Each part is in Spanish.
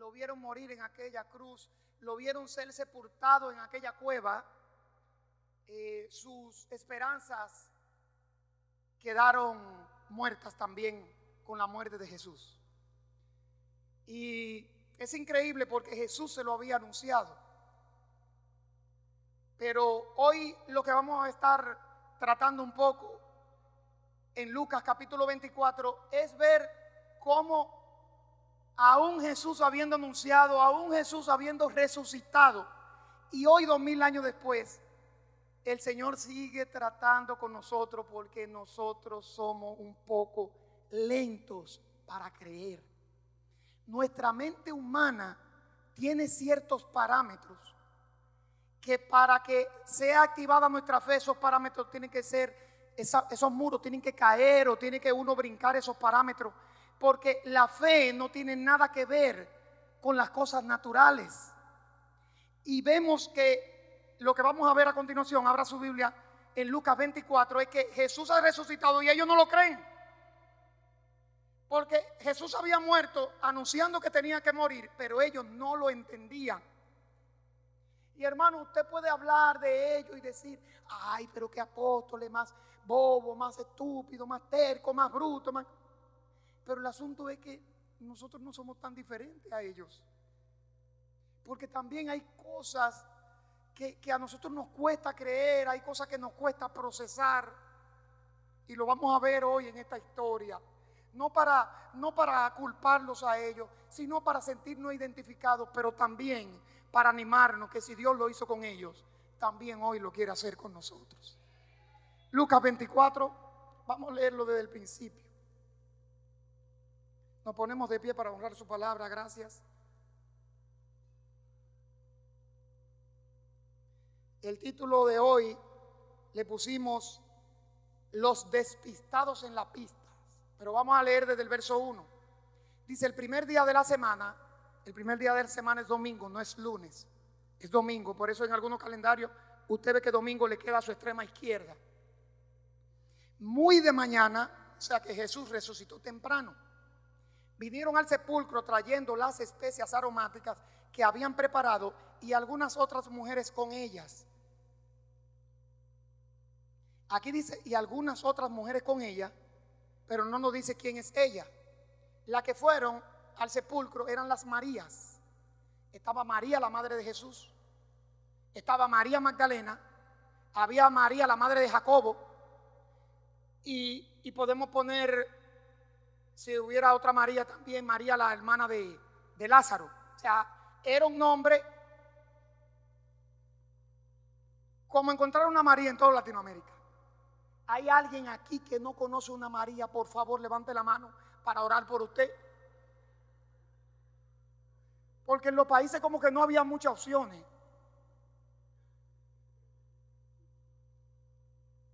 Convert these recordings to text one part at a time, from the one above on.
lo vieron morir en aquella cruz, lo vieron ser sepultado en aquella cueva, eh, sus esperanzas quedaron muertas también con la muerte de Jesús. Y es increíble porque Jesús se lo había anunciado. Pero hoy lo que vamos a estar tratando un poco en Lucas capítulo 24 es ver cómo aún Jesús habiendo anunciado, aún Jesús habiendo resucitado, y hoy dos mil años después, el Señor sigue tratando con nosotros porque nosotros somos un poco lentos para creer. Nuestra mente humana tiene ciertos parámetros que para que sea activada nuestra fe, esos parámetros tienen que ser, esos muros tienen que caer o tiene que uno brincar esos parámetros, porque la fe no tiene nada que ver con las cosas naturales. Y vemos que lo que vamos a ver a continuación, abra su Biblia en Lucas 24, es que Jesús ha resucitado y ellos no lo creen. Porque Jesús había muerto anunciando que tenía que morir, pero ellos no lo entendían. Y hermano, usted puede hablar de ellos y decir, ay, pero qué apóstoles más bobo, más estúpido, más terco, más bruto, más... Pero el asunto es que nosotros no somos tan diferentes a ellos. Porque también hay cosas que, a nosotros nos cuesta creer, hay cosas que nos cuesta procesar. Y lo vamos a ver hoy en esta historia no para, no para culparlos a ellos, sino para sentirnos identificados, pero también para animarnos que si Dios lo hizo con ellos, también hoy lo quiere hacer con nosotros. Lucas 24, vamos a leerlo desde el principio. Nos ponemos de pie para honrar su palabra, gracias. El título de hoy le pusimos Los despistados en la pista. Pero vamos a leer desde el verso 1. Dice, el primer día de la semana, el primer día de la semana es domingo, no es lunes, es domingo. Por eso en algunos calendarios usted ve que domingo le queda a su extrema izquierda. Muy de mañana, o sea que Jesús resucitó temprano. Vinieron al sepulcro trayendo las especias aromáticas que habían preparado y algunas otras mujeres con ellas. Aquí dice, y algunas otras mujeres con ellas pero no nos dice quién es ella. La que fueron al sepulcro eran las Marías. Estaba María, la madre de Jesús. Estaba María Magdalena. Había María, la madre de Jacobo. Y, podemos poner, si hubiera otra María también, María, la hermana de, de Lázaro. O sea, era un nombre como encontrar una María en toda Latinoamérica. ¿Hay alguien aquí que no conoce una María? Por favor, levante la mano para orar por usted. Porque en los países como que no había muchas opciones.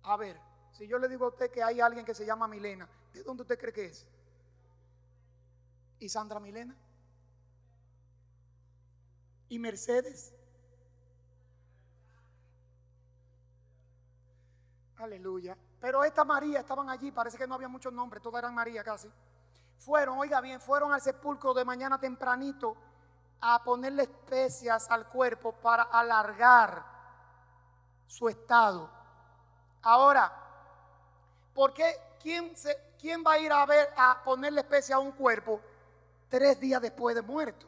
A ver, si yo le digo a usted que hay alguien que se llama Milena, ¿de dónde usted cree que es? ¿Y Sandra Milena? ¿Y Mercedes? Aleluya. Pero esta María estaban allí, parece que no había muchos nombres, todas eran María casi. Fueron, oiga bien, fueron al sepulcro de mañana tempranito a ponerle especias al cuerpo para alargar su estado. Ahora, ¿por qué? ¿Quién, se, quién va a ir a ver a ponerle especias a un cuerpo tres días después de muerto?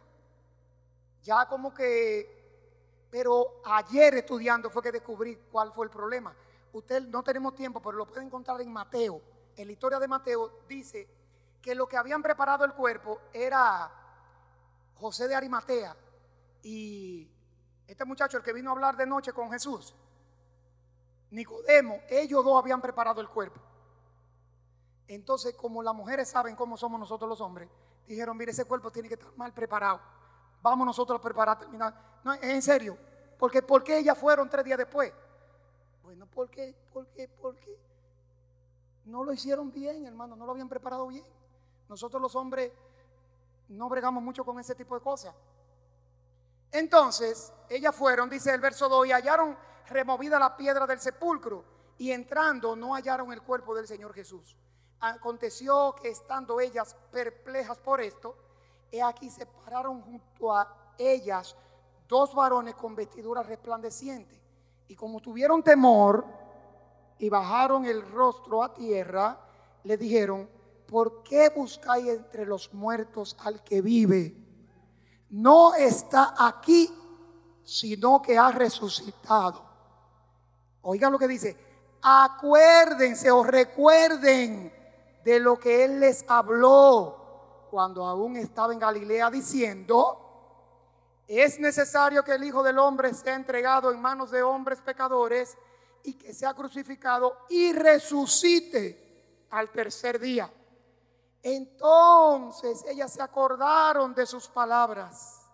Ya como que, pero ayer estudiando fue que descubrí cuál fue el problema usted no tenemos tiempo, pero lo puede encontrar en Mateo. En la historia de Mateo dice que lo que habían preparado el cuerpo era José de Arimatea y este muchacho, el que vino a hablar de noche con Jesús, Nicodemo, ellos dos habían preparado el cuerpo. Entonces, como las mujeres saben cómo somos nosotros los hombres, dijeron, mire, ese cuerpo tiene que estar mal preparado. Vamos nosotros a preparar, terminar. No, en serio, porque ¿por qué ellas fueron tres días después? Bueno, ¿por qué? ¿Por qué? ¿Por qué? No lo hicieron bien, hermano, no lo habían preparado bien. Nosotros los hombres no bregamos mucho con ese tipo de cosas. Entonces, ellas fueron, dice el verso 2, y hallaron removida la piedra del sepulcro, y entrando no hallaron el cuerpo del Señor Jesús. Aconteció que estando ellas perplejas por esto, he aquí se pararon junto a ellas dos varones con vestiduras resplandecientes. Y como tuvieron temor y bajaron el rostro a tierra, le dijeron, ¿por qué buscáis entre los muertos al que vive? No está aquí, sino que ha resucitado. Oigan lo que dice, acuérdense o recuerden de lo que Él les habló cuando aún estaba en Galilea diciendo, es necesario que el Hijo del Hombre sea entregado en manos de hombres pecadores y que sea crucificado y resucite al tercer día. Entonces ellas se acordaron de sus palabras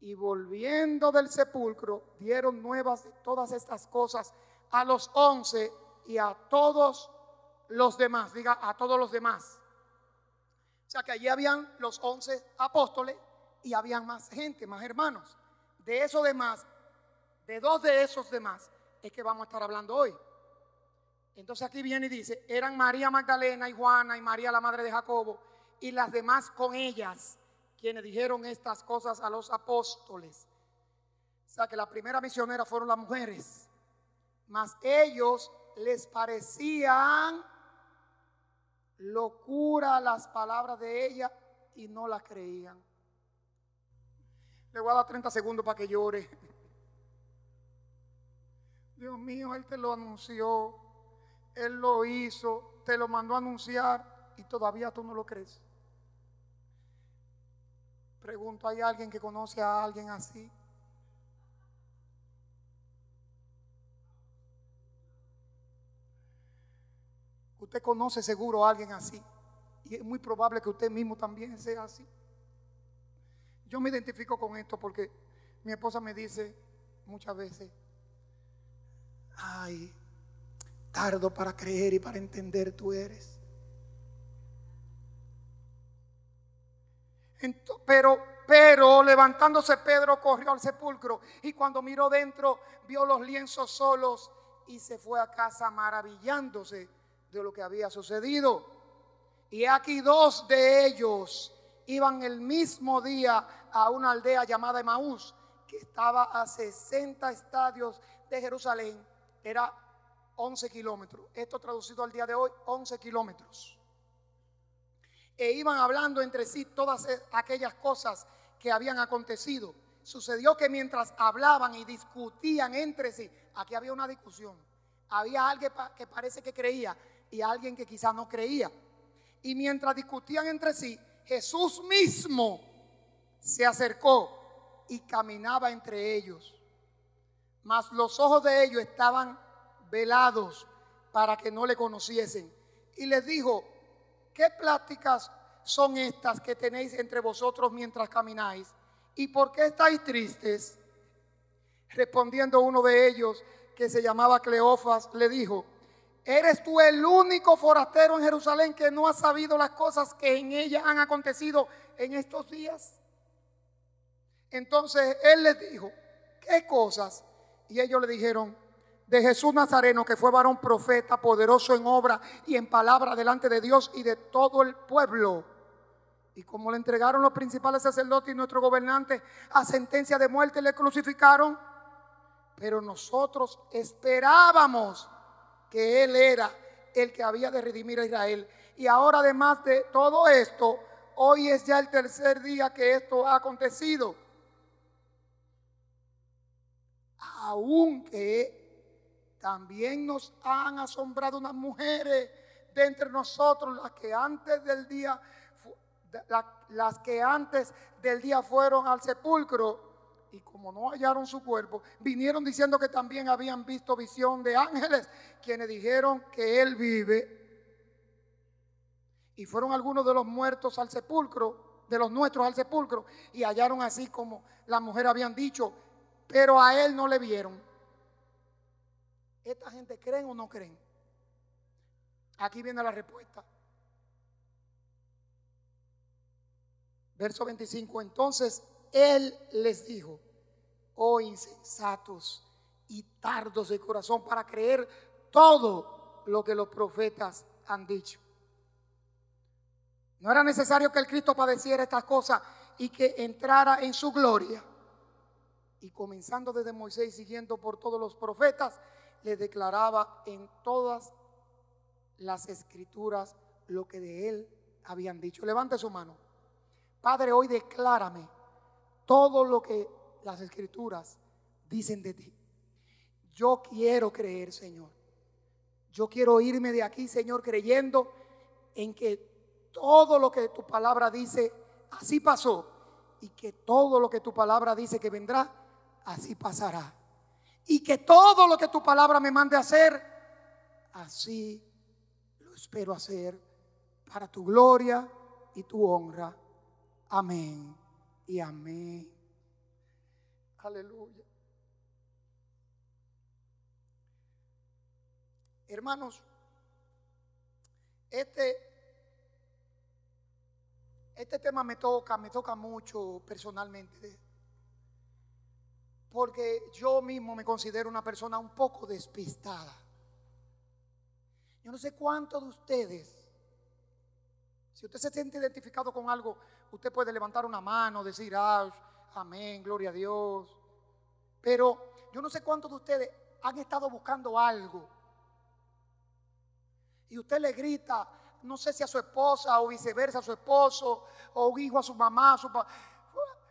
y volviendo del sepulcro dieron nuevas de todas estas cosas a los once y a todos los demás. Diga a todos los demás. O sea que allí habían los once apóstoles y habían más gente, más hermanos. De esos demás, de dos de esos demás, es que vamos a estar hablando hoy. Entonces aquí viene y dice, eran María Magdalena y Juana y María la madre de Jacobo y las demás con ellas, quienes dijeron estas cosas a los apóstoles. O sea que la primera misionera fueron las mujeres, mas ellos les parecían locura las palabras de ella y no las creían. Le voy a dar 30 segundos para que llore. Dios mío, Él te lo anunció, Él lo hizo, te lo mandó a anunciar y todavía tú no lo crees. Pregunto, ¿hay alguien que conoce a alguien así? Usted conoce seguro a alguien así. Y es muy probable que usted mismo también sea así. Yo me identifico con esto porque mi esposa me dice muchas veces, ay, tardo para creer y para entender tú eres. pero, pero levantándose Pedro corrió al sepulcro y cuando miró dentro vio los lienzos solos y se fue a casa maravillándose de lo que había sucedido. Y aquí dos de ellos iban el mismo día a una aldea llamada Emaús, que estaba a 60 estadios de Jerusalén. Era 11 kilómetros. Esto traducido al día de hoy, 11 kilómetros. E iban hablando entre sí todas e, aquellas cosas que habían acontecido. Sucedió que mientras hablaban y discutían entre sí, aquí había una discusión. Había alguien que parece que creía y alguien que quizás no creía. Y mientras discutían entre sí, Jesús mismo se acercó y caminaba entre ellos. Mas los ojos de ellos estaban velados para que no le conociesen. Y les dijo, ¿qué pláticas son estas que tenéis entre vosotros mientras camináis? ¿Y por qué estáis tristes? Respondiendo uno de ellos, que se llamaba Cleofas, le dijo, ¿Eres tú el único forastero en Jerusalén que no ha sabido las cosas que en ella han acontecido en estos días? Entonces él les dijo, ¿qué cosas? Y ellos le dijeron, de Jesús Nazareno, que fue varón profeta, poderoso en obra y en palabra delante de Dios y de todo el pueblo. Y como le entregaron los principales sacerdotes y nuestro gobernante a sentencia de muerte, le crucificaron. Pero nosotros esperábamos que Él era el que había de redimir a Israel. Y ahora además de todo esto, hoy es ya el tercer día que esto ha acontecido. Aunque también nos han asombrado unas mujeres de entre nosotros, las que antes del día, las que antes del día fueron al sepulcro y como no hallaron su cuerpo, vinieron diciendo que también habían visto visión de ángeles, quienes dijeron que Él vive. Y fueron algunos de los muertos al sepulcro, de los nuestros al sepulcro, y hallaron así como las mujeres habían dicho, pero a Él no le vieron. ¿Esta gente creen o no creen? Aquí viene la respuesta. Verso 25. Entonces él les dijo, oh insensatos y tardos de corazón para creer todo lo que los profetas han dicho. No era necesario que el Cristo padeciera estas cosas y que entrara en su gloria. Y comenzando desde Moisés, siguiendo por todos los profetas, le declaraba en todas las escrituras lo que de él habían dicho. Levante su mano. Padre, hoy declárame todo lo que las escrituras dicen de ti. Yo quiero creer, Señor. Yo quiero irme de aquí, Señor, creyendo en que todo lo que tu palabra dice, así pasó. Y que todo lo que tu palabra dice que vendrá, así pasará. Y que todo lo que tu palabra me mande a hacer, así lo espero hacer para tu gloria y tu honra. Amén y amén. Aleluya. Hermanos, este este tema me toca, me toca mucho personalmente. Porque yo mismo me considero una persona un poco despistada. Yo no sé cuántos de ustedes, si usted se siente identificado con algo, usted puede levantar una mano, decir, ah, amén, gloria a Dios. Pero yo no sé cuántos de ustedes han estado buscando algo. Y usted le grita, no sé si a su esposa o viceversa, a su esposo o hijo a su mamá, su papá.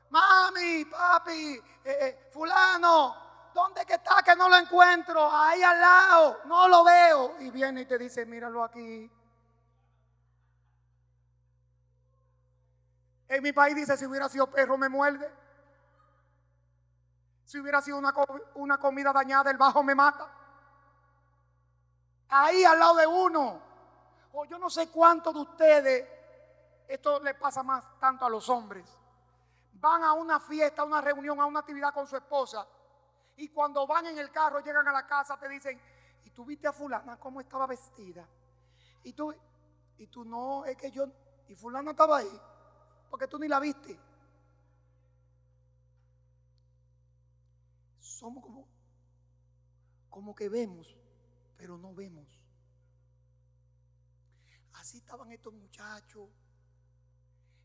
Mami, papi, eh, eh, fulano, ¿dónde que está que no lo encuentro? Ahí al lado, no lo veo. Y viene y te dice, míralo aquí. En mi país dice, si hubiera sido perro me muerde. Si hubiera sido una, una comida dañada, el bajo me mata. Ahí al lado de uno. O yo no sé cuántos de ustedes, esto le pasa más tanto a los hombres, van a una fiesta, a una reunión, a una actividad con su esposa y cuando van en el carro, llegan a la casa, te dicen, ¿y tú viste a fulana cómo estaba vestida? Y tú, y tú no, es que yo, y fulana estaba ahí, porque tú ni la viste. Somos como, como que vemos, pero no vemos. Así estaban estos muchachos.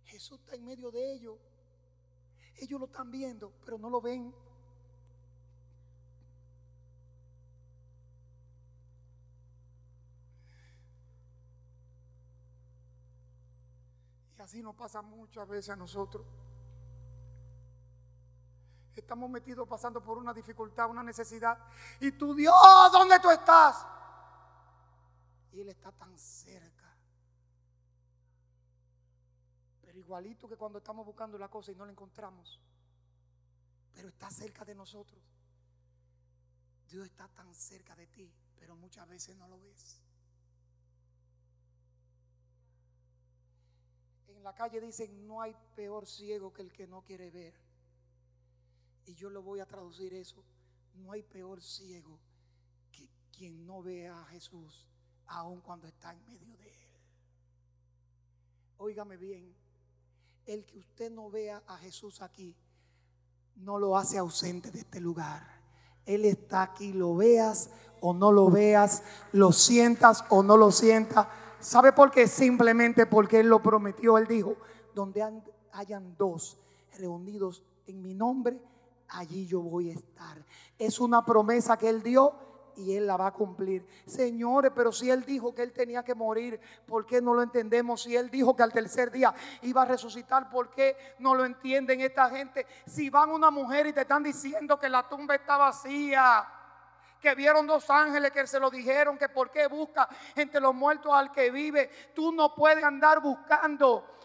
Jesús está en medio de ellos. Ellos lo están viendo, pero no lo ven. Y así nos pasa muchas veces a nosotros. Estamos metidos pasando por una dificultad, una necesidad. Y tú, Dios, ¿dónde tú estás? Y Él está tan cerca. igualito que cuando estamos buscando la cosa y no la encontramos. Pero está cerca de nosotros. Dios está tan cerca de ti, pero muchas veces no lo ves. En la calle dicen, no hay peor ciego que el que no quiere ver. Y yo lo voy a traducir eso. No hay peor ciego que quien no vea a Jesús, aun cuando está en medio de él. Óigame bien, el que usted no vea a Jesús aquí, no lo hace ausente de este lugar. Él está aquí, lo veas o no lo veas, lo sientas o no lo sientas. ¿Sabe por qué? Simplemente porque Él lo prometió. Él dijo, donde hayan dos reunidos en mi nombre, allí yo voy a estar. Es una promesa que Él dio y Él la va a cumplir. Señores, pero si Él dijo que Él tenía que morir, ¿por qué no lo entendemos? Si Él dijo que al tercer día iba a resucitar, ¿por qué no lo entienden esta gente? Si van una mujer y te están diciendo que la tumba está vacía que vieron dos ángeles que se lo dijeron que por qué busca entre los muertos al que vive. Tú no puedes andar buscando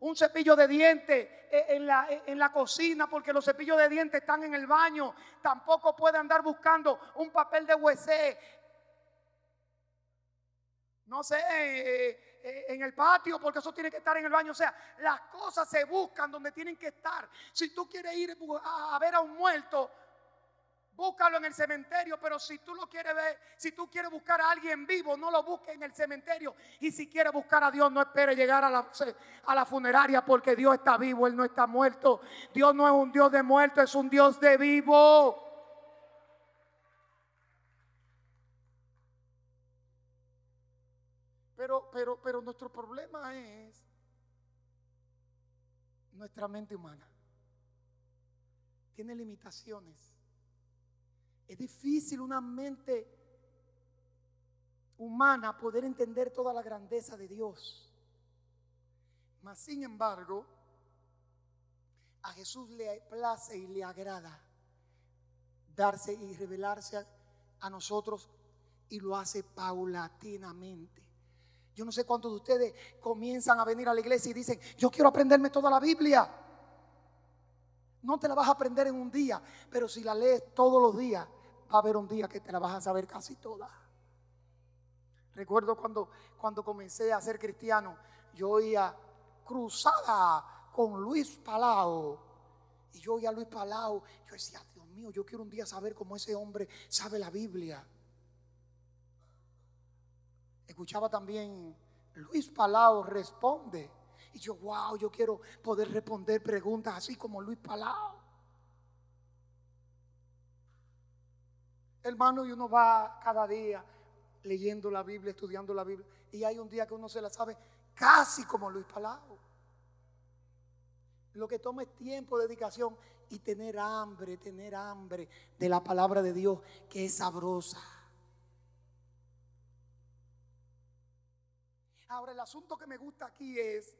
un cepillo de dientes eh, en la, eh, en la cocina porque los cepillos de dientes están en el baño. Tampoco puede andar buscando un papel de WC. No sé, eh, en el patio porque eso tiene que estar en el baño. O sea, las cosas se buscan donde tienen que estar. Si tú quieres ir a ver a un muerto, búscalo en el cementerio, pero si tú lo quieres ver, si tú quieres buscar a alguien vivo, no lo busques en el cementerio. Y si quieres buscar a Dios, no espere llegar a la, a la funeraria porque Dios está vivo, Él no está muerto. Dios no es un Dios de muerto, es un Dios de vivo. Pero pero, pero nuestro problema es nuestra mente humana. Tiene limitaciones. Es difícil una mente humana poder entender toda la grandeza de Dios. Mas, sin embargo, a Jesús le place y le agrada darse y revelarse a, a nosotros y lo hace paulatinamente. Yo no sé cuántos de ustedes comienzan a venir a la iglesia y dicen, yo quiero aprenderme toda la Biblia. No te la vas a aprender en un día, pero si la lees todos los días, va a haber un día que te la vas a saber casi toda. Recuerdo cuando, cuando comencé a ser cristiano, yo oía cruzada con Luis Palau. Y yo oía a Luis Palau, yo decía, Dios mío, yo quiero un día saber cómo ese hombre sabe la Biblia. Escuchaba también Luis Palau responde. Y yo, wow, yo quiero poder responder preguntas así como Luis Palau. Hermano, y uno va cada día leyendo la Biblia, estudiando la Biblia. Y hay un día que uno se la sabe casi como Luis Palau. Lo que toma es tiempo, dedicación y tener hambre, tener hambre de la palabra de Dios que es sabrosa. Ahora, el asunto que me gusta aquí es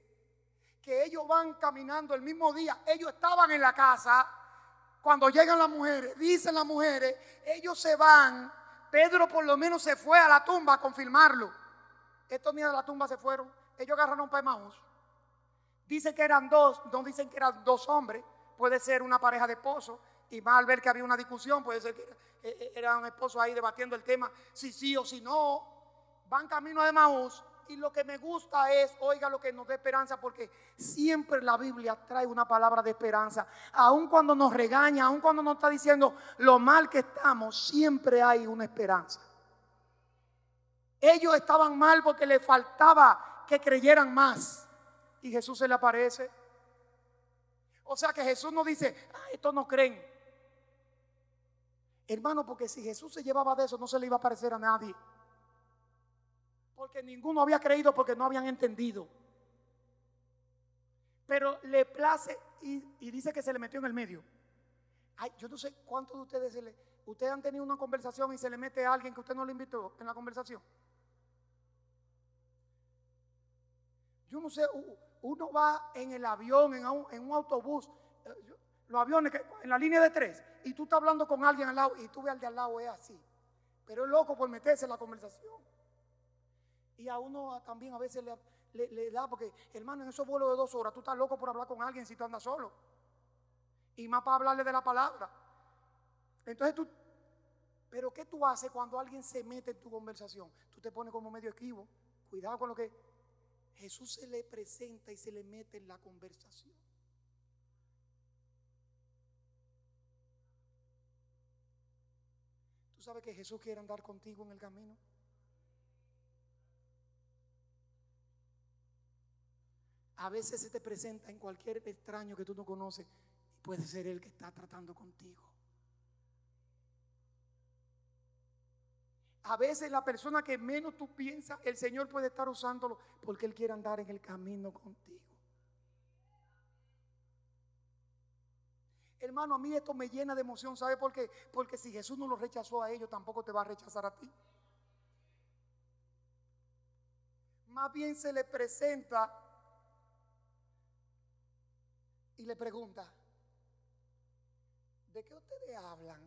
que ellos van caminando el mismo día. Ellos estaban en la casa. Cuando llegan las mujeres, dicen las mujeres, ellos se van. Pedro por lo menos se fue a la tumba a confirmarlo. Estos niños de la tumba se fueron. Ellos agarraron un Maús. Dicen que eran dos, no dicen que eran dos hombres. Puede ser una pareja de esposos. Y más al ver que había una discusión, puede ser que eran esposos ahí debatiendo el tema, si sí o si no. Van camino de Maús y lo que me gusta es, oiga, lo que nos da esperanza, porque siempre la Biblia trae una palabra de esperanza. Aun cuando nos regaña, aun cuando nos está diciendo lo mal que estamos, siempre hay una esperanza. Ellos estaban mal porque les faltaba que creyeran más. Y Jesús se le aparece. O sea que Jesús no dice, ah, estos no creen. Hermano, porque si Jesús se llevaba de eso, no se le iba a aparecer a nadie porque ninguno había creído porque no habían entendido. Pero le place y, dice que se le metió en el medio. Ay, yo no sé cuántos de ustedes se le, ustedes han tenido una conversación y se le mete a alguien que usted no le invitó en la conversación. Yo no sé, uno va en el avión, en un, en un autobús, eh, los aviones en la línea de tres, y tú estás hablando con alguien al lado y tú ves al de al lado es así. Pero es loco por meterse en la conversación. Y a uno también a veces le, da, porque hermano, en esos vuelos de dos horas, tú estás loco por hablar con alguien si tú andas solo. Y más para hablarle de la palabra. Entonces tú, pero ¿qué tú haces cuando alguien se mete en tu conversación? Tú te pones como medio esquivo. Cuidado con lo que Jesús se le presenta y se le mete en la conversación. ¿Tú sabes que Jesús quiere andar contigo en el camino? A veces se te presenta en cualquier extraño que tú no conoces y puede ser el que está tratando contigo. A veces la persona que menos tú piensas, el Señor puede estar usándolo porque Él quiere andar en el camino contigo. Hermano, a mí esto me llena de emoción. ¿Sabe por qué? Porque si Jesús no lo rechazó a ellos, tampoco te va a rechazar a ti. Más bien se le presenta y le pregunta, ¿de qué ustedes hablan?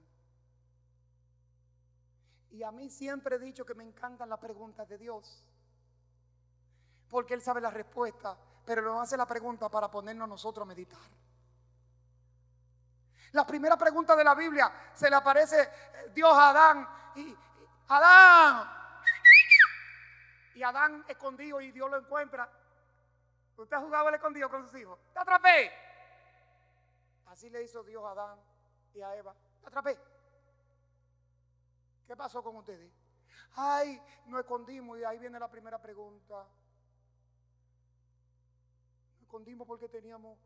Y a mí siempre he dicho que me encantan las preguntas de Dios, porque Él sabe la respuesta, pero no hace la pregunta para ponernos nosotros a meditar. La primera pregunta de la Biblia se le aparece eh, Dios a Adán y Adán y Adán escondido y Dios lo encuentra. ¿Usted ha jugado el escondido con sus hijos? ¡Te atrapé! Así le hizo Dios a Adán y a Eva. atrapé. ¿Qué pasó con ustedes? Ay, nos escondimos y ahí viene la primera pregunta. Nos escondimos porque teníamos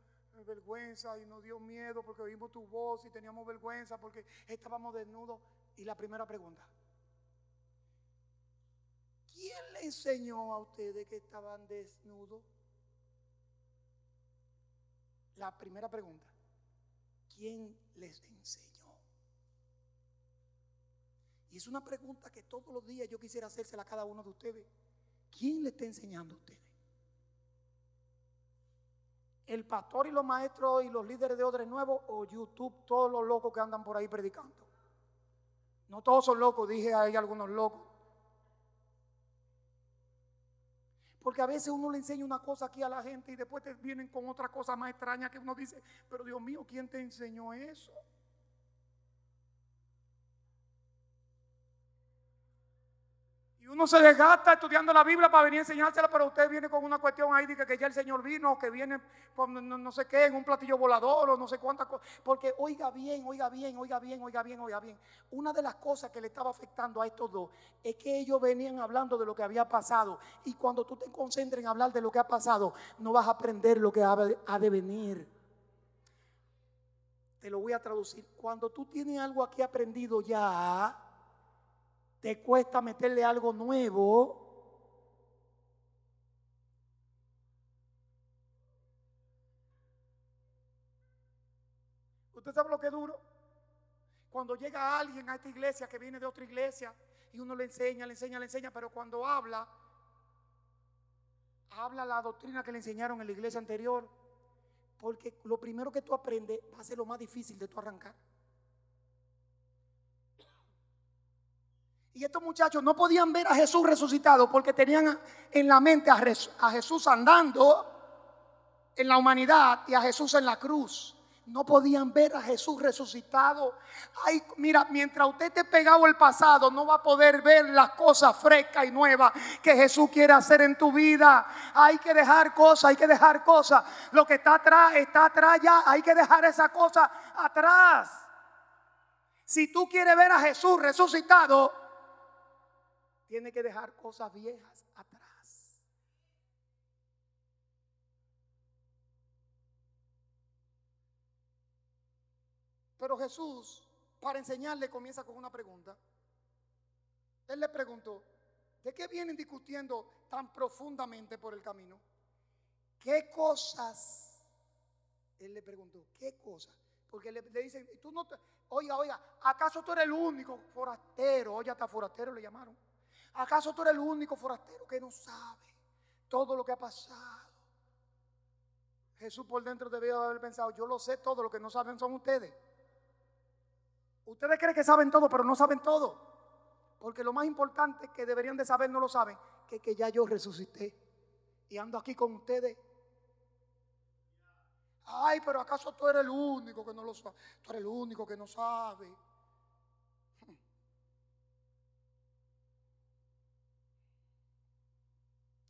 vergüenza y nos dio miedo porque oímos tu voz y teníamos vergüenza porque estábamos desnudos. Y la primera pregunta, ¿quién le enseñó a ustedes que estaban desnudos? La primera pregunta, ¿quién les enseñó? Y es una pregunta que todos los días yo quisiera hacérsela a cada uno de ustedes. ¿Quién le está enseñando a ustedes? ¿El pastor y los maestros y los líderes de Odres Nuevos o YouTube, todos los locos que andan por ahí predicando? No todos son locos, dije hay algunos locos. Porque a veces uno le enseña una cosa aquí a la gente y después te vienen con otra cosa más extraña que uno dice, pero Dios mío, ¿quién te enseñó eso? Uno se desgasta estudiando la Biblia para venir a enseñársela, pero usted viene con una cuestión ahí de que, ya el Señor vino, que viene con no, sé qué, en un platillo volador o no sé cuántas cosas. Porque oiga bien, oiga bien, oiga bien, oiga bien, oiga bien. Una de las cosas que le estaba afectando a estos dos es que ellos venían hablando de lo que había pasado. Y cuando tú te concentres en hablar de lo que ha pasado, no vas a aprender lo que ha de venir. Te lo voy a traducir. Cuando tú tienes algo aquí aprendido ya, te cuesta meterle algo nuevo, ¿Usted sabe lo que es duro? Cuando llega alguien a esta iglesia que viene de otra iglesia y uno le enseña, le enseña, le enseña, pero cuando habla, habla la doctrina que le enseñaron en la iglesia anterior, porque lo primero que tú aprendes va a ser lo más difícil de tu arrancar. Y estos muchachos no podían ver a Jesús resucitado porque tenían en la mente a Jesús andando en la humanidad y a Jesús en la cruz. No podían ver a Jesús resucitado. Ay, mira, mientras usted esté pegado al pasado, no va a poder ver las cosas frescas y nuevas que Jesús quiere hacer en tu vida. Hay que dejar cosas, hay que dejar cosas. Lo que está atrás, está atrás ya. Hay que dejar esa cosa atrás. Si tú quieres ver a Jesús resucitado, tiene que dejar cosas viejas atrás. Pero Jesús, para enseñarle, comienza con una pregunta. Él le preguntó, ¿de qué vienen discutiendo tan profundamente por el camino? ¿Qué cosas? Él le preguntó, ¿qué cosas? Porque le, dicen, tú no oiga, oiga, ¿acaso tú eres el único forastero? Oye, hasta forastero le llamaron. ¿Acaso tú eres el único forastero que no sabe todo lo que ha pasado? Jesús por dentro debió haber pensado, yo lo sé todo, lo que no saben son ustedes. Ustedes creen que saben todo, pero no saben todo. Porque lo más importante que deberían de saber no lo saben, que, que ya yo resucité y ando aquí con ustedes. Ay, pero ¿acaso tú eres el único que no lo sabe? Tú eres el único que no sabe.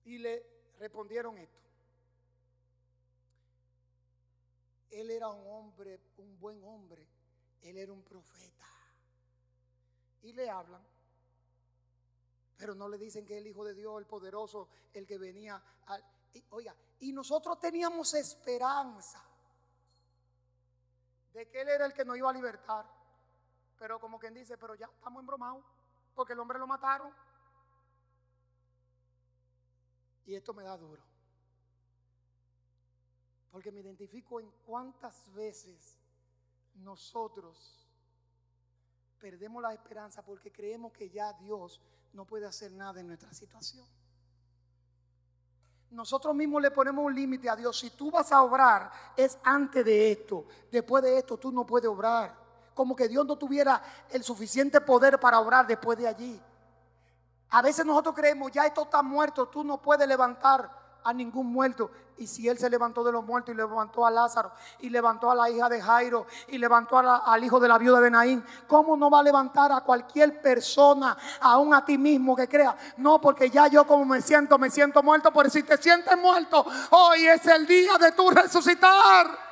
Y le respondieron esto. Él era un hombre, un buen hombre. Él era un profeta. Y le hablan, pero no le dicen que el Hijo de Dios, el poderoso, el que venía. Al, oiga, y nosotros teníamos esperanza de que Él era el que nos iba a libertar. Pero como quien dice, pero ya estamos embromados, porque el hombre lo mataron. Y esto me da duro. Porque me identifico en cuántas veces nosotros perdemos la esperanza porque creemos que ya Dios no puede hacer nada en nuestra situación. Nosotros mismos le ponemos un límite a Dios. Si tú vas a obrar, es antes de esto. Después de esto, tú no puedes obrar. Como que Dios no tuviera el suficiente poder para obrar después de allí. A veces nosotros creemos, ya esto está muerto, tú no puedes levantar a ningún muerto. Y si Él se levantó de los muertos y levantó a Lázaro y levantó a la hija de Jairo y levantó al hijo de la viuda de Naín, ¿cómo no va a levantar a cualquier persona, aún a ti mismo que crea? No, porque ya yo como me siento, me siento muerto, pero si te sientes muerto, hoy es el día de tu resucitar.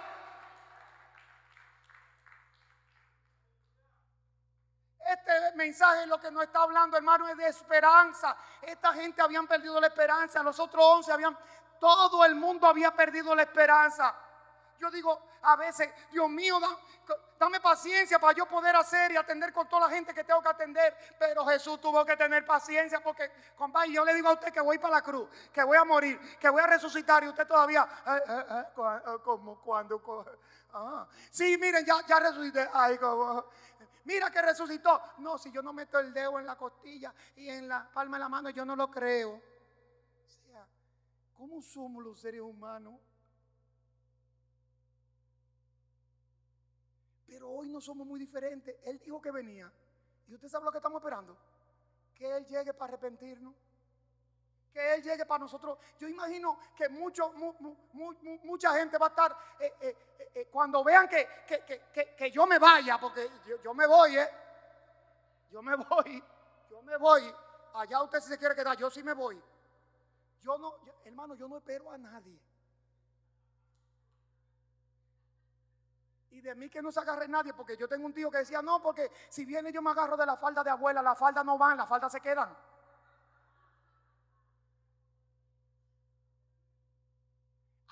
Este mensaje lo que nos está hablando, hermano, es de esperanza. Esta gente habían perdido la esperanza, los otros once habían, todo el mundo había perdido la esperanza. Yo digo a veces, Dios mío, dame paciencia para yo poder hacer y atender con toda la gente que tengo que atender. Pero Jesús tuvo que tener paciencia porque, compadre, yo le digo a usted que voy para la cruz, que voy a morir, que voy a resucitar y usted todavía, eh, eh, eh, como cuando, ah. sí, miren, ya, ya resucité. Ay, como, mira que resucitó. No, si yo no meto el dedo en la costilla y en la palma de la mano, yo no lo creo. O sea, ¿cómo somos los seres humanos? Pero hoy no somos muy diferentes. Él dijo que venía. ¿Y usted sabe lo que estamos esperando? Que Él llegue para arrepentirnos. Que Él llegue para nosotros. Yo imagino que mucho, mucha gente va a estar eh, eh, eh, cuando vean que, que, yo me vaya, porque yo, me voy, ¿eh? Yo me voy, yo me voy. Allá usted si se quiere quedar, yo sí me voy. Yo no, hermano, yo no espero a nadie. Y de mí que no se agarre nadie, porque yo tengo un tío que decía, no, porque si viene yo me agarro de la falda de abuela, la falda no van, la falda se quedan.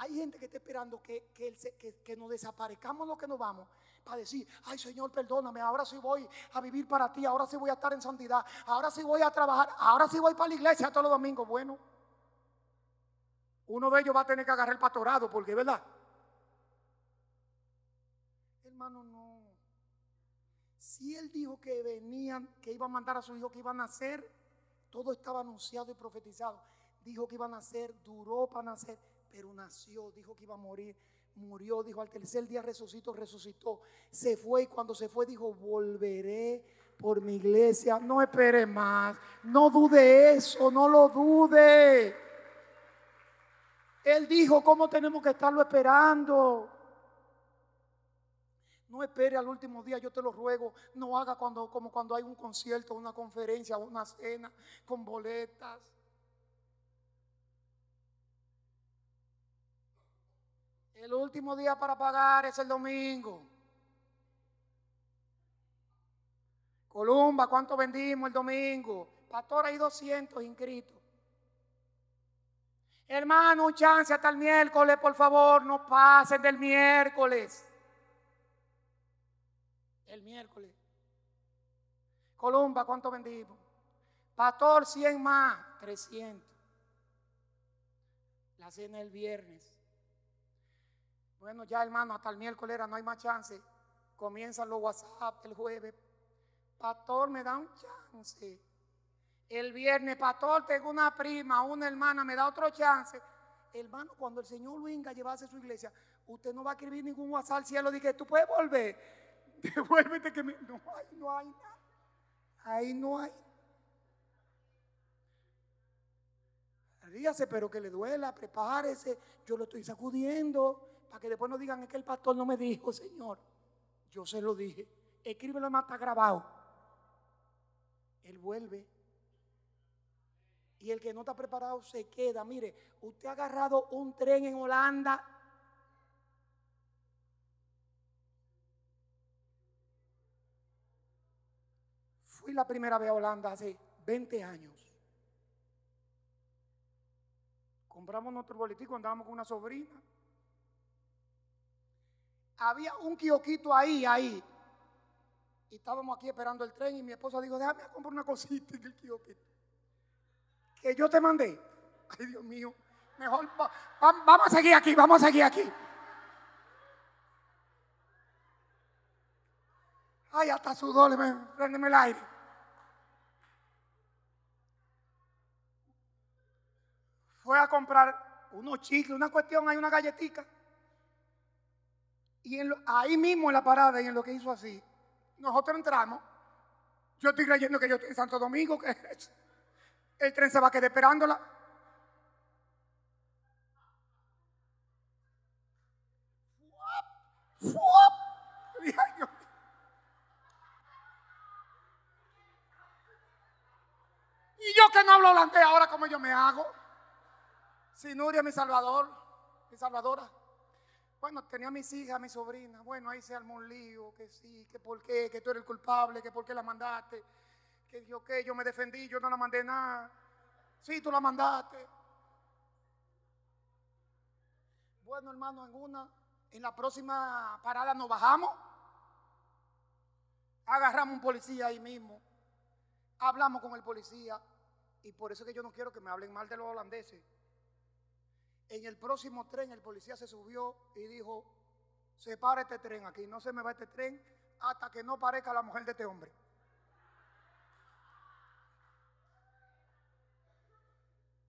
Hay gente que está esperando que, que, nos desaparezcamos lo que nos vamos para decir, ay Señor, perdóname, ahora sí voy a vivir para ti, ahora sí voy a estar en santidad, ahora sí voy a trabajar, ahora sí voy para la iglesia todos los domingos. Bueno, uno de ellos va a tener que agarrar el pastorado, porque verdad hermano, no. Si él dijo que venían, que iba a mandar a su hijo que iba a nacer, todo estaba anunciado y profetizado. Dijo que iba a nacer, duró para nacer, pero nació. Dijo que iba a morir, murió. Dijo al tercer día resucitó, resucitó. Se fue y cuando se fue dijo, volveré por mi iglesia. No espere más. No dude eso, no lo dude. Él dijo, ¿cómo tenemos que estarlo esperando? No espere al último día, yo te lo ruego. No haga cuando, como cuando hay un concierto, una conferencia, una cena con boletas. El último día para pagar es el domingo. Columba, ¿cuánto vendimos el domingo? Pastor, hay 200 inscritos. Hermano, un chance hasta el miércoles, por favor, no pasen del miércoles el miércoles. Columba, ¿cuánto vendimos? Pastor, 100 más, 300. La cena el viernes. Bueno, ya hermano, hasta el miércoles no hay más chance. Comienzan los WhatsApp el jueves. Pastor, me da un chance. El viernes, pastor, tengo una prima, una hermana, me da otro chance. Hermano, cuando el Señor venga a llevarse a su iglesia, usted no va a escribir ningún WhatsApp al cielo. Dije, tú puedes volver. Devuélvete que me... No hay, no hay nada. Ahí no hay. Ríase, pero que le duela, prepárese. Yo lo estoy sacudiendo para que después no digan es que el pastor no me dijo, Señor. Yo se lo dije. Escríbelo más, está grabado. Él vuelve. Y el que no está preparado se queda. Mire, usted ha agarrado un tren en Holanda Fui la primera vez a Holanda hace 20 años. Compramos nuestro boletico, andábamos con una sobrina. Había un quioquito ahí, ahí. Y estábamos aquí esperando el tren y mi esposa dijo, déjame comprar una cosita en el quioquito. Que yo te mandé. Ay, Dios mío. Mejor vamos a seguir aquí, vamos a seguir aquí. Ay, hasta sudor, prendeme el aire. fue a comprar unos chicles, una cuestión, hay una galletita. Y ahí mismo en la parada y en lo que hizo así, nosotros entramos. Yo estoy creyendo que yo estoy en Santo Domingo, que el tren se va a quedar esperándola. Y yo que no hablo holandés ahora, como yo me hago? Sí, Nuria, mi salvador, mi salvadora. Bueno, tenía mis hijas, mi sobrina. Bueno, ahí se armó un lío, que sí, que por qué, que tú eres el culpable, que por qué la mandaste. Que yo, que yo me defendí, yo no la mandé nada. Sí, tú la mandaste. Bueno, hermano, en una En la próxima parada nos bajamos, agarramos un policía ahí mismo, hablamos con el policía, y por eso es que yo no quiero que me hablen mal de los holandeses. En el próximo tren el policía se subió y dijo, se para este tren aquí, no se me va este tren hasta que no parezca la mujer de este hombre.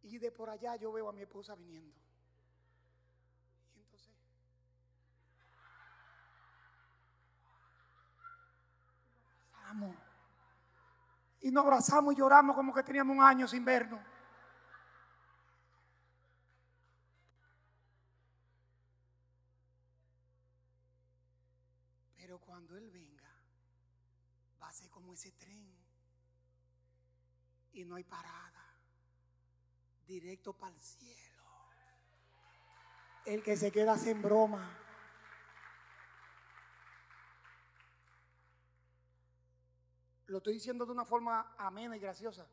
Y de por allá yo veo a mi esposa viniendo. Y entonces, abrazamos. Y nos abrazamos y lloramos como que teníamos un año sin vernos. Pero cuando Él venga, va a ser como ese tren. Y no hay parada. Directo para el cielo. El que se queda sin broma. Lo estoy diciendo de una forma amena y graciosa,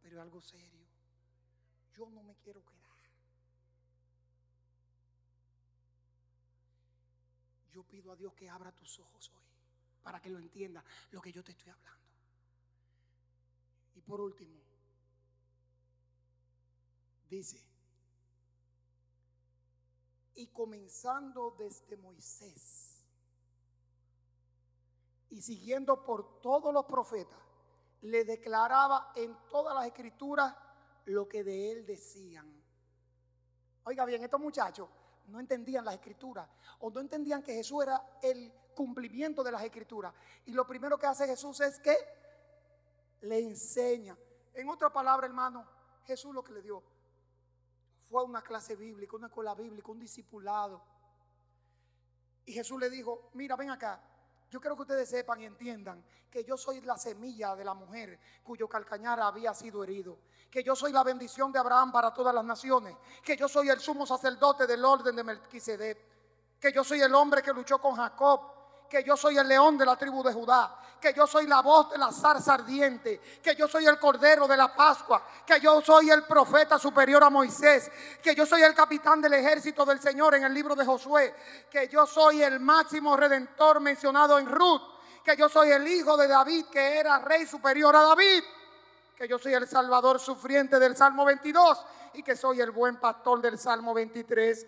pero algo serio. Yo no me quiero quedar. Yo pido a Dios que abra tus ojos hoy para que lo entienda lo que yo te estoy hablando. Y por último, dice, y comenzando desde Moisés y siguiendo por todos los profetas, le declaraba en todas las escrituras lo que de él decían. Oiga bien, estos muchachos no entendían las escrituras o no entendían que Jesús era el cumplimiento de las escrituras. Y lo primero que hace Jesús es que le enseña. En otra palabra, hermano, Jesús lo que le dio fue una clase bíblica, una escuela bíblica, un discipulado. Y Jesús le dijo, mira, ven acá, yo quiero que ustedes sepan y entiendan que yo soy la semilla de la mujer cuyo calcañar había sido herido. Que yo soy la bendición de Abraham para todas las naciones. Que yo soy el sumo sacerdote del orden de Melquisedec. Que yo soy el hombre que luchó con Jacob que yo soy el león de la tribu de Judá, que yo soy la voz de la zarza ardiente, que yo soy el cordero de la Pascua, que yo soy el profeta superior a Moisés, que yo soy el capitán del ejército del Señor en el libro de Josué, que yo soy el máximo redentor mencionado en Ruth, que yo soy el hijo de David, que era rey superior a David, que yo soy el salvador sufriente del Salmo 22 y que soy el buen pastor del Salmo 23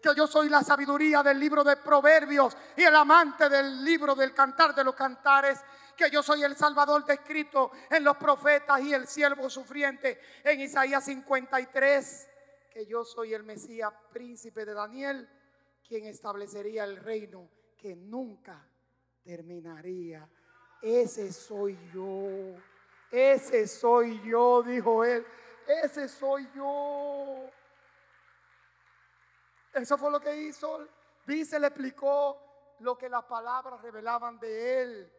que yo soy la sabiduría del libro de Proverbios y el amante del libro del cantar de los cantares, que yo soy el Salvador descrito en los profetas y el siervo sufriente en Isaías 53, que yo soy el Mesías príncipe de Daniel, quien establecería el reino que nunca terminaría. Ese soy yo, ese soy yo, dijo él, ese soy yo. Eso fue lo que hizo. Dice, le explicó lo que las palabras revelaban de él.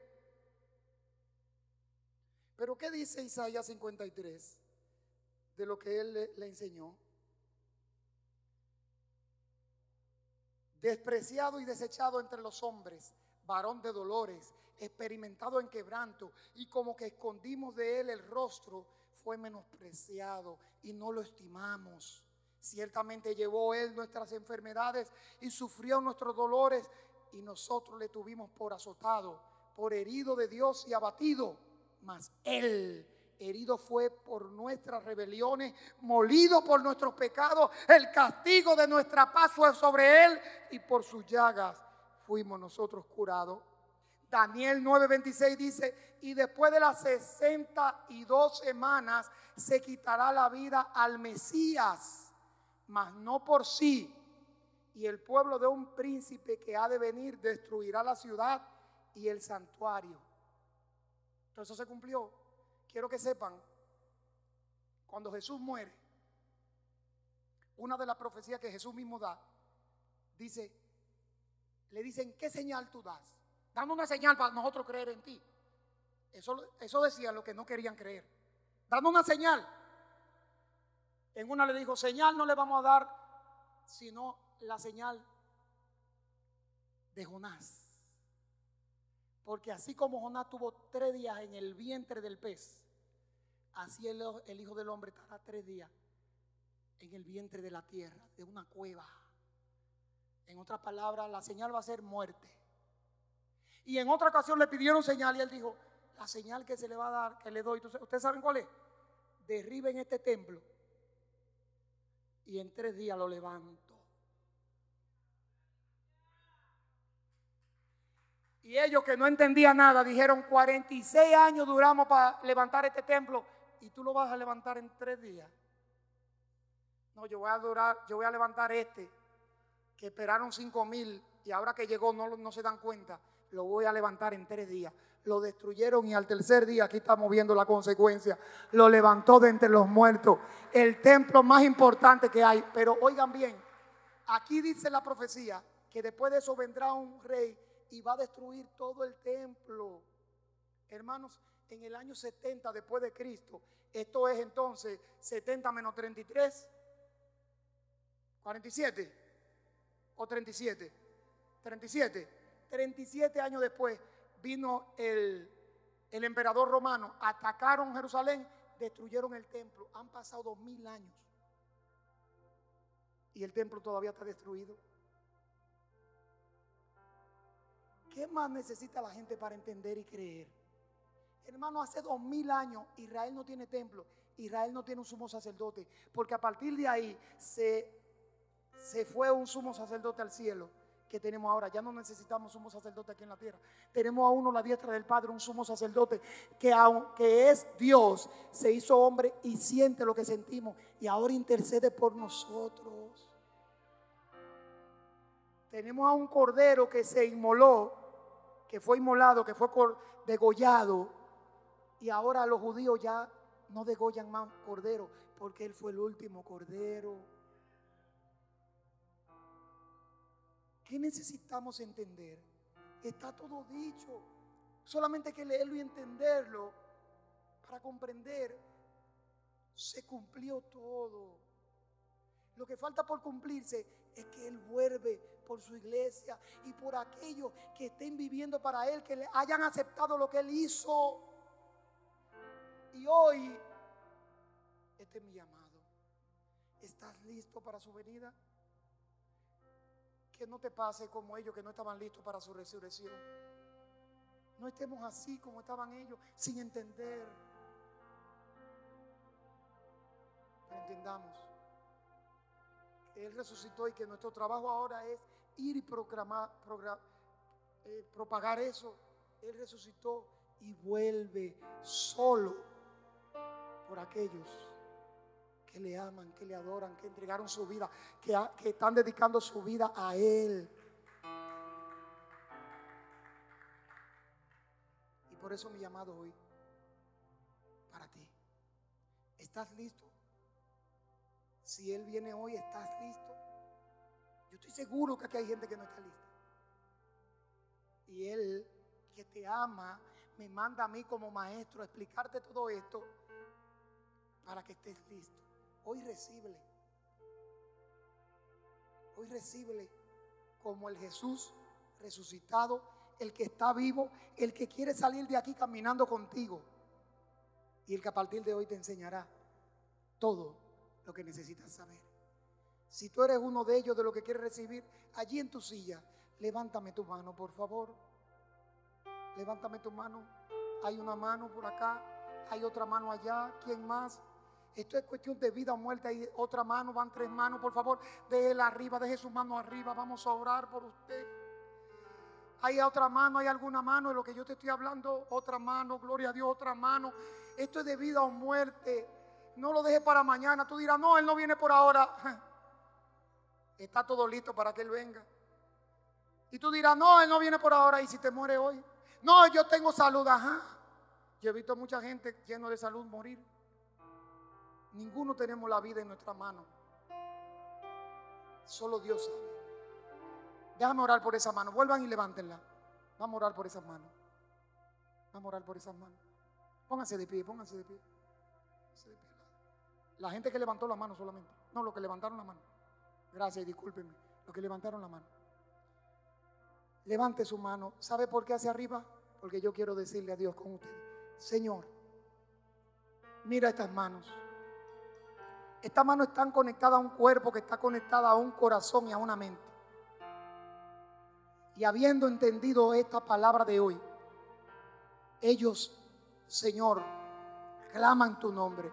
Pero ¿qué dice Isaías 53 de lo que él le, le enseñó? Despreciado y desechado entre los hombres, varón de dolores, experimentado en quebranto, y como que escondimos de él el rostro, fue menospreciado y no lo estimamos. Ciertamente llevó Él nuestras enfermedades y sufrió nuestros dolores y nosotros le tuvimos por azotado, por herido de Dios y abatido. Mas Él herido fue por nuestras rebeliones, molido por nuestros pecados. El castigo de nuestra paz fue sobre Él y por sus llagas fuimos nosotros curados. Daniel 9:26 dice, y después de las 62 semanas se quitará la vida al Mesías mas no por sí. Y el pueblo de un príncipe que ha de venir destruirá la ciudad y el santuario. Entonces eso se cumplió. Quiero que sepan, cuando Jesús muere, una de las profecías que Jesús mismo da, dice, le dicen, ¿qué señal tú das? Dame una señal para nosotros creer en ti. Eso, eso decían los que no querían creer. Dame una señal. En una le dijo, señal no le vamos a dar, sino la señal de Jonás. Porque así como Jonás tuvo tres días en el vientre del pez, así el, Hijo del Hombre estará tres días en el vientre de la tierra, de una cueva. En otras palabras, la señal va a ser muerte. Y en otra ocasión le pidieron señal y él dijo, la señal que se le va a dar, que le doy, ¿ustedes saben cuál es? Derriben este templo y en tres días lo levanto. Y ellos que no entendían nada dijeron, 46 años duramos para levantar este templo y tú lo vas a levantar en tres días. No, yo voy a durar, yo voy a levantar este, que esperaron cinco mil y ahora que llegó no, no se dan cuenta, lo voy a levantar en tres días. Lo destruyeron y al tercer día, aquí estamos viendo la consecuencia, lo levantó de entre los muertos. El templo más importante que hay. Pero oigan bien, aquí dice la profecía que después de eso vendrá un rey y va a destruir todo el templo. Hermanos, en el año 70 después de Cristo, esto es entonces 70 menos 33, 47 o 37, 37, 37 años después vino el, el emperador romano, atacaron Jerusalén, destruyeron el templo. Han pasado dos mil años y el templo todavía está destruido. ¿Qué más necesita la gente para entender y creer? Hermano, hace dos mil años Israel no tiene templo, Israel no tiene un sumo sacerdote, porque a partir de ahí se, se fue un sumo sacerdote al cielo que tenemos ahora. Ya no necesitamos sumo sacerdote aquí en la tierra. Tenemos a uno la diestra del Padre, un sumo sacerdote que aunque es Dios, se hizo hombre y siente lo que sentimos y ahora intercede por nosotros. Tenemos a un cordero que se inmoló, que fue inmolado, que fue degollado y ahora los judíos ya no degollan más cordero porque él fue el último cordero. ¿Qué necesitamos entender? Está todo dicho. Solamente hay que leerlo y entenderlo para comprender. Se cumplió todo. Lo que falta por cumplirse es que Él vuelve por su iglesia y por aquellos que estén viviendo para Él, que le hayan aceptado lo que Él hizo. Y hoy, este es mi llamado. ¿Estás listo para su venida? Que no te pase como ellos que no estaban listos para su resurrección. No estemos así como estaban ellos, sin entender. Entendamos que Él resucitó y que nuestro trabajo ahora es ir y proclamar, eh, propagar eso. Él resucitó y vuelve solo por aquellos que le aman, que le adoran, que entregaron su vida, que, están dedicando su vida a Él. Y por eso mi llamado hoy para ti. ¿Estás listo? Si Él viene hoy, ¿estás listo? Yo estoy seguro que aquí hay gente que no está lista. Y Él, que te ama, me manda a mí como maestro a explicarte todo esto para que estés listo. Hoy recibe. Hoy recibe como el Jesús resucitado, el que está vivo, el que quiere salir de aquí caminando contigo y el que a partir de hoy te enseñará todo lo que necesitas saber. Si tú eres uno de ellos de lo que quieres recibir, allí en tu silla, levántame tu mano, por favor. Levántame tu mano. Hay una mano por acá, hay otra mano allá. ¿Quién más? Esto es cuestión de vida o muerte. Hay otra mano, van tres manos, por favor. De él arriba, deje su mano arriba. Vamos a orar por usted. Hay otra mano, hay alguna mano de lo que yo te estoy hablando. Otra mano, gloria a Dios, otra mano. Esto es de vida o muerte. No lo deje para mañana. Tú dirás, no, él no viene por ahora. Está todo listo para que él venga. Y tú dirás, no, él no viene por ahora. ¿Y si te muere hoy? No, yo tengo salud. Ajá. Yo he visto mucha gente lleno de salud morir. Ninguno tenemos la vida en nuestra mano. Solo Dios sabe. Déjame orar por esa mano. Vuelvan y levántenla. Vamos a orar por esas manos. Vamos a orar por esas manos. Pónganse de pie, pónganse de pie. La gente que levantó la mano solamente. No, los que levantaron la mano. Gracias, discúlpenme. Los que levantaron la mano. Levante su mano. ¿Sabe por qué hacia arriba? Porque yo quiero decirle a Dios con usted. Señor, mira estas manos. Estas manos están conectadas a un cuerpo que está conectada a un corazón y a una mente. Y habiendo entendido esta palabra de hoy, ellos, Señor, claman tu nombre,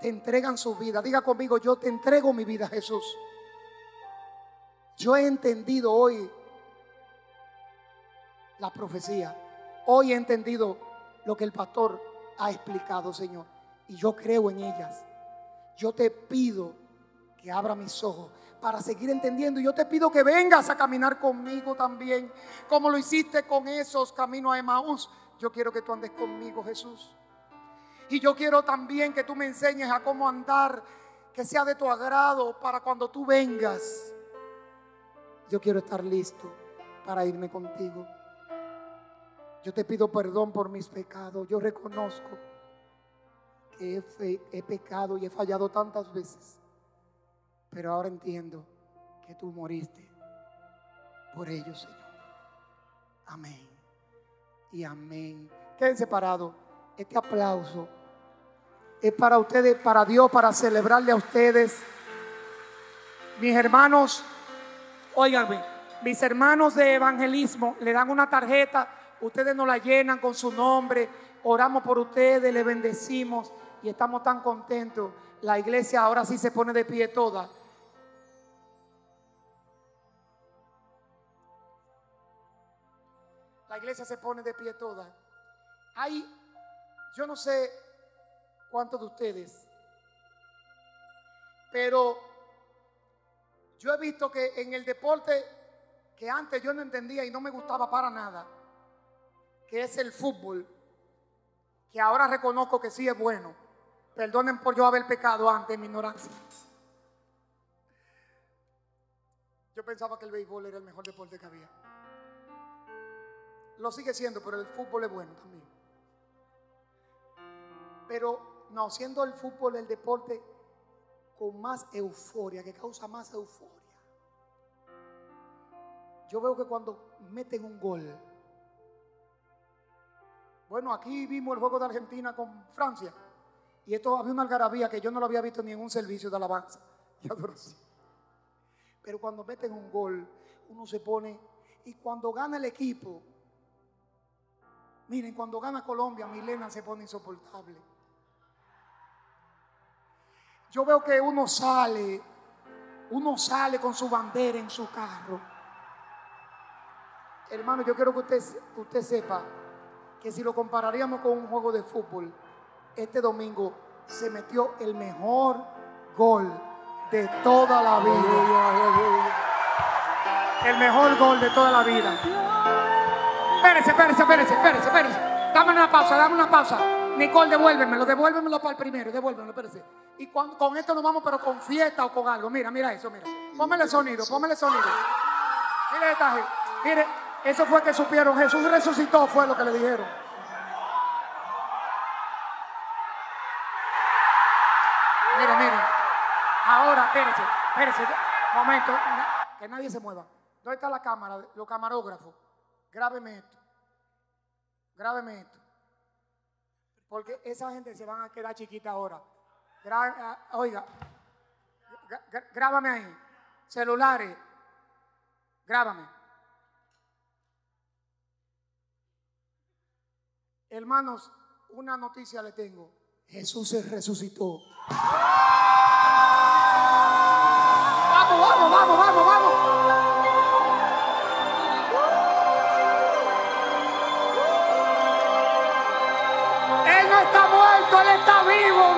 te entregan su vida. Diga conmigo, yo te entrego mi vida, Jesús. Yo he entendido hoy la profecía. Hoy he entendido lo que el pastor ha explicado, Señor. Y yo creo en ellas. Yo te pido que abra mis ojos para seguir entendiendo. Yo te pido que vengas a caminar conmigo también, como lo hiciste con esos caminos a Emaús. Yo quiero que tú andes conmigo, Jesús. Y yo quiero también que tú me enseñes a cómo andar, que sea de tu agrado para cuando tú vengas. Yo quiero estar listo para irme contigo. Yo te pido perdón por mis pecados. Yo reconozco he, pecado y he fallado tantas veces. Pero ahora entiendo que tú moriste por ellos, Señor. Amén. Y amén. Quédense parados. Este aplauso es para ustedes, para Dios, para celebrarle a ustedes. Mis hermanos, óiganme, mis hermanos de evangelismo le dan una tarjeta, ustedes nos la llenan con su nombre, oramos por ustedes, le bendecimos y estamos tan contentos. La iglesia ahora sí se pone de pie toda. La iglesia se pone de pie toda. Hay, yo no sé cuántos de ustedes, pero yo he visto que en el deporte que antes yo no entendía y no me gustaba para nada, que es el fútbol, que ahora reconozco que sí es bueno. Perdonen por yo haber pecado antes en mi ignorancia. Yo pensaba que el béisbol era el mejor deporte que había. Lo sigue siendo, pero el fútbol es bueno también. Pero no, siendo el fútbol el deporte con más euforia, que causa más euforia. Yo veo que cuando meten un gol, bueno, aquí vimos el juego de Argentina con Francia, y esto había una algarabía que yo no lo había visto ni en un servicio de alabanza y adoración. Pero cuando meten un gol, uno se pone, y cuando gana el equipo, miren, cuando gana Colombia, Milena se pone insoportable. Yo veo que uno sale, uno sale con su bandera en su carro. Hermano, yo quiero que usted, usted sepa que si lo compararíamos con un juego de fútbol, este domingo se metió el mejor gol de toda la vida. El mejor gol de toda la vida. Espérese, espérese, espérese, espérese, espérese. Dame una pausa, dame una pausa. Nicole, devuélvemelo, devuélvemelo para el primero, devuélvemelo, espérese. Y con esto nos vamos, pero con fiesta o con algo. Mira, mira eso, mira. Póngale sonido, póngale sonido. Mire esta Mire, eso fue que supieron. Jesús resucitó, fue lo que le dijeron. Ahora, espérese, espérese. Momento, que nadie se mueva. ¿Dónde está la cámara? Los camarógrafos. Grábeme esto. Grábeme esto. Porque esa gente se van a quedar chiquita ahora. Ah, oiga, grábame ahí. Celulares, grábame. Hermanos, una noticia le tengo. Jesús se resucitó. Vamos, vamos, vamos, vamos, vamos. está muerto, Él está vivo.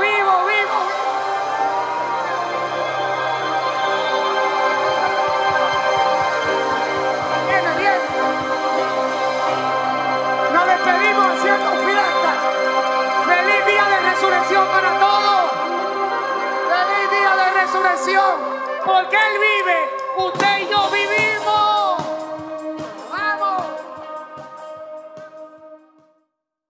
Porque Él vive, usted y yo vivimos.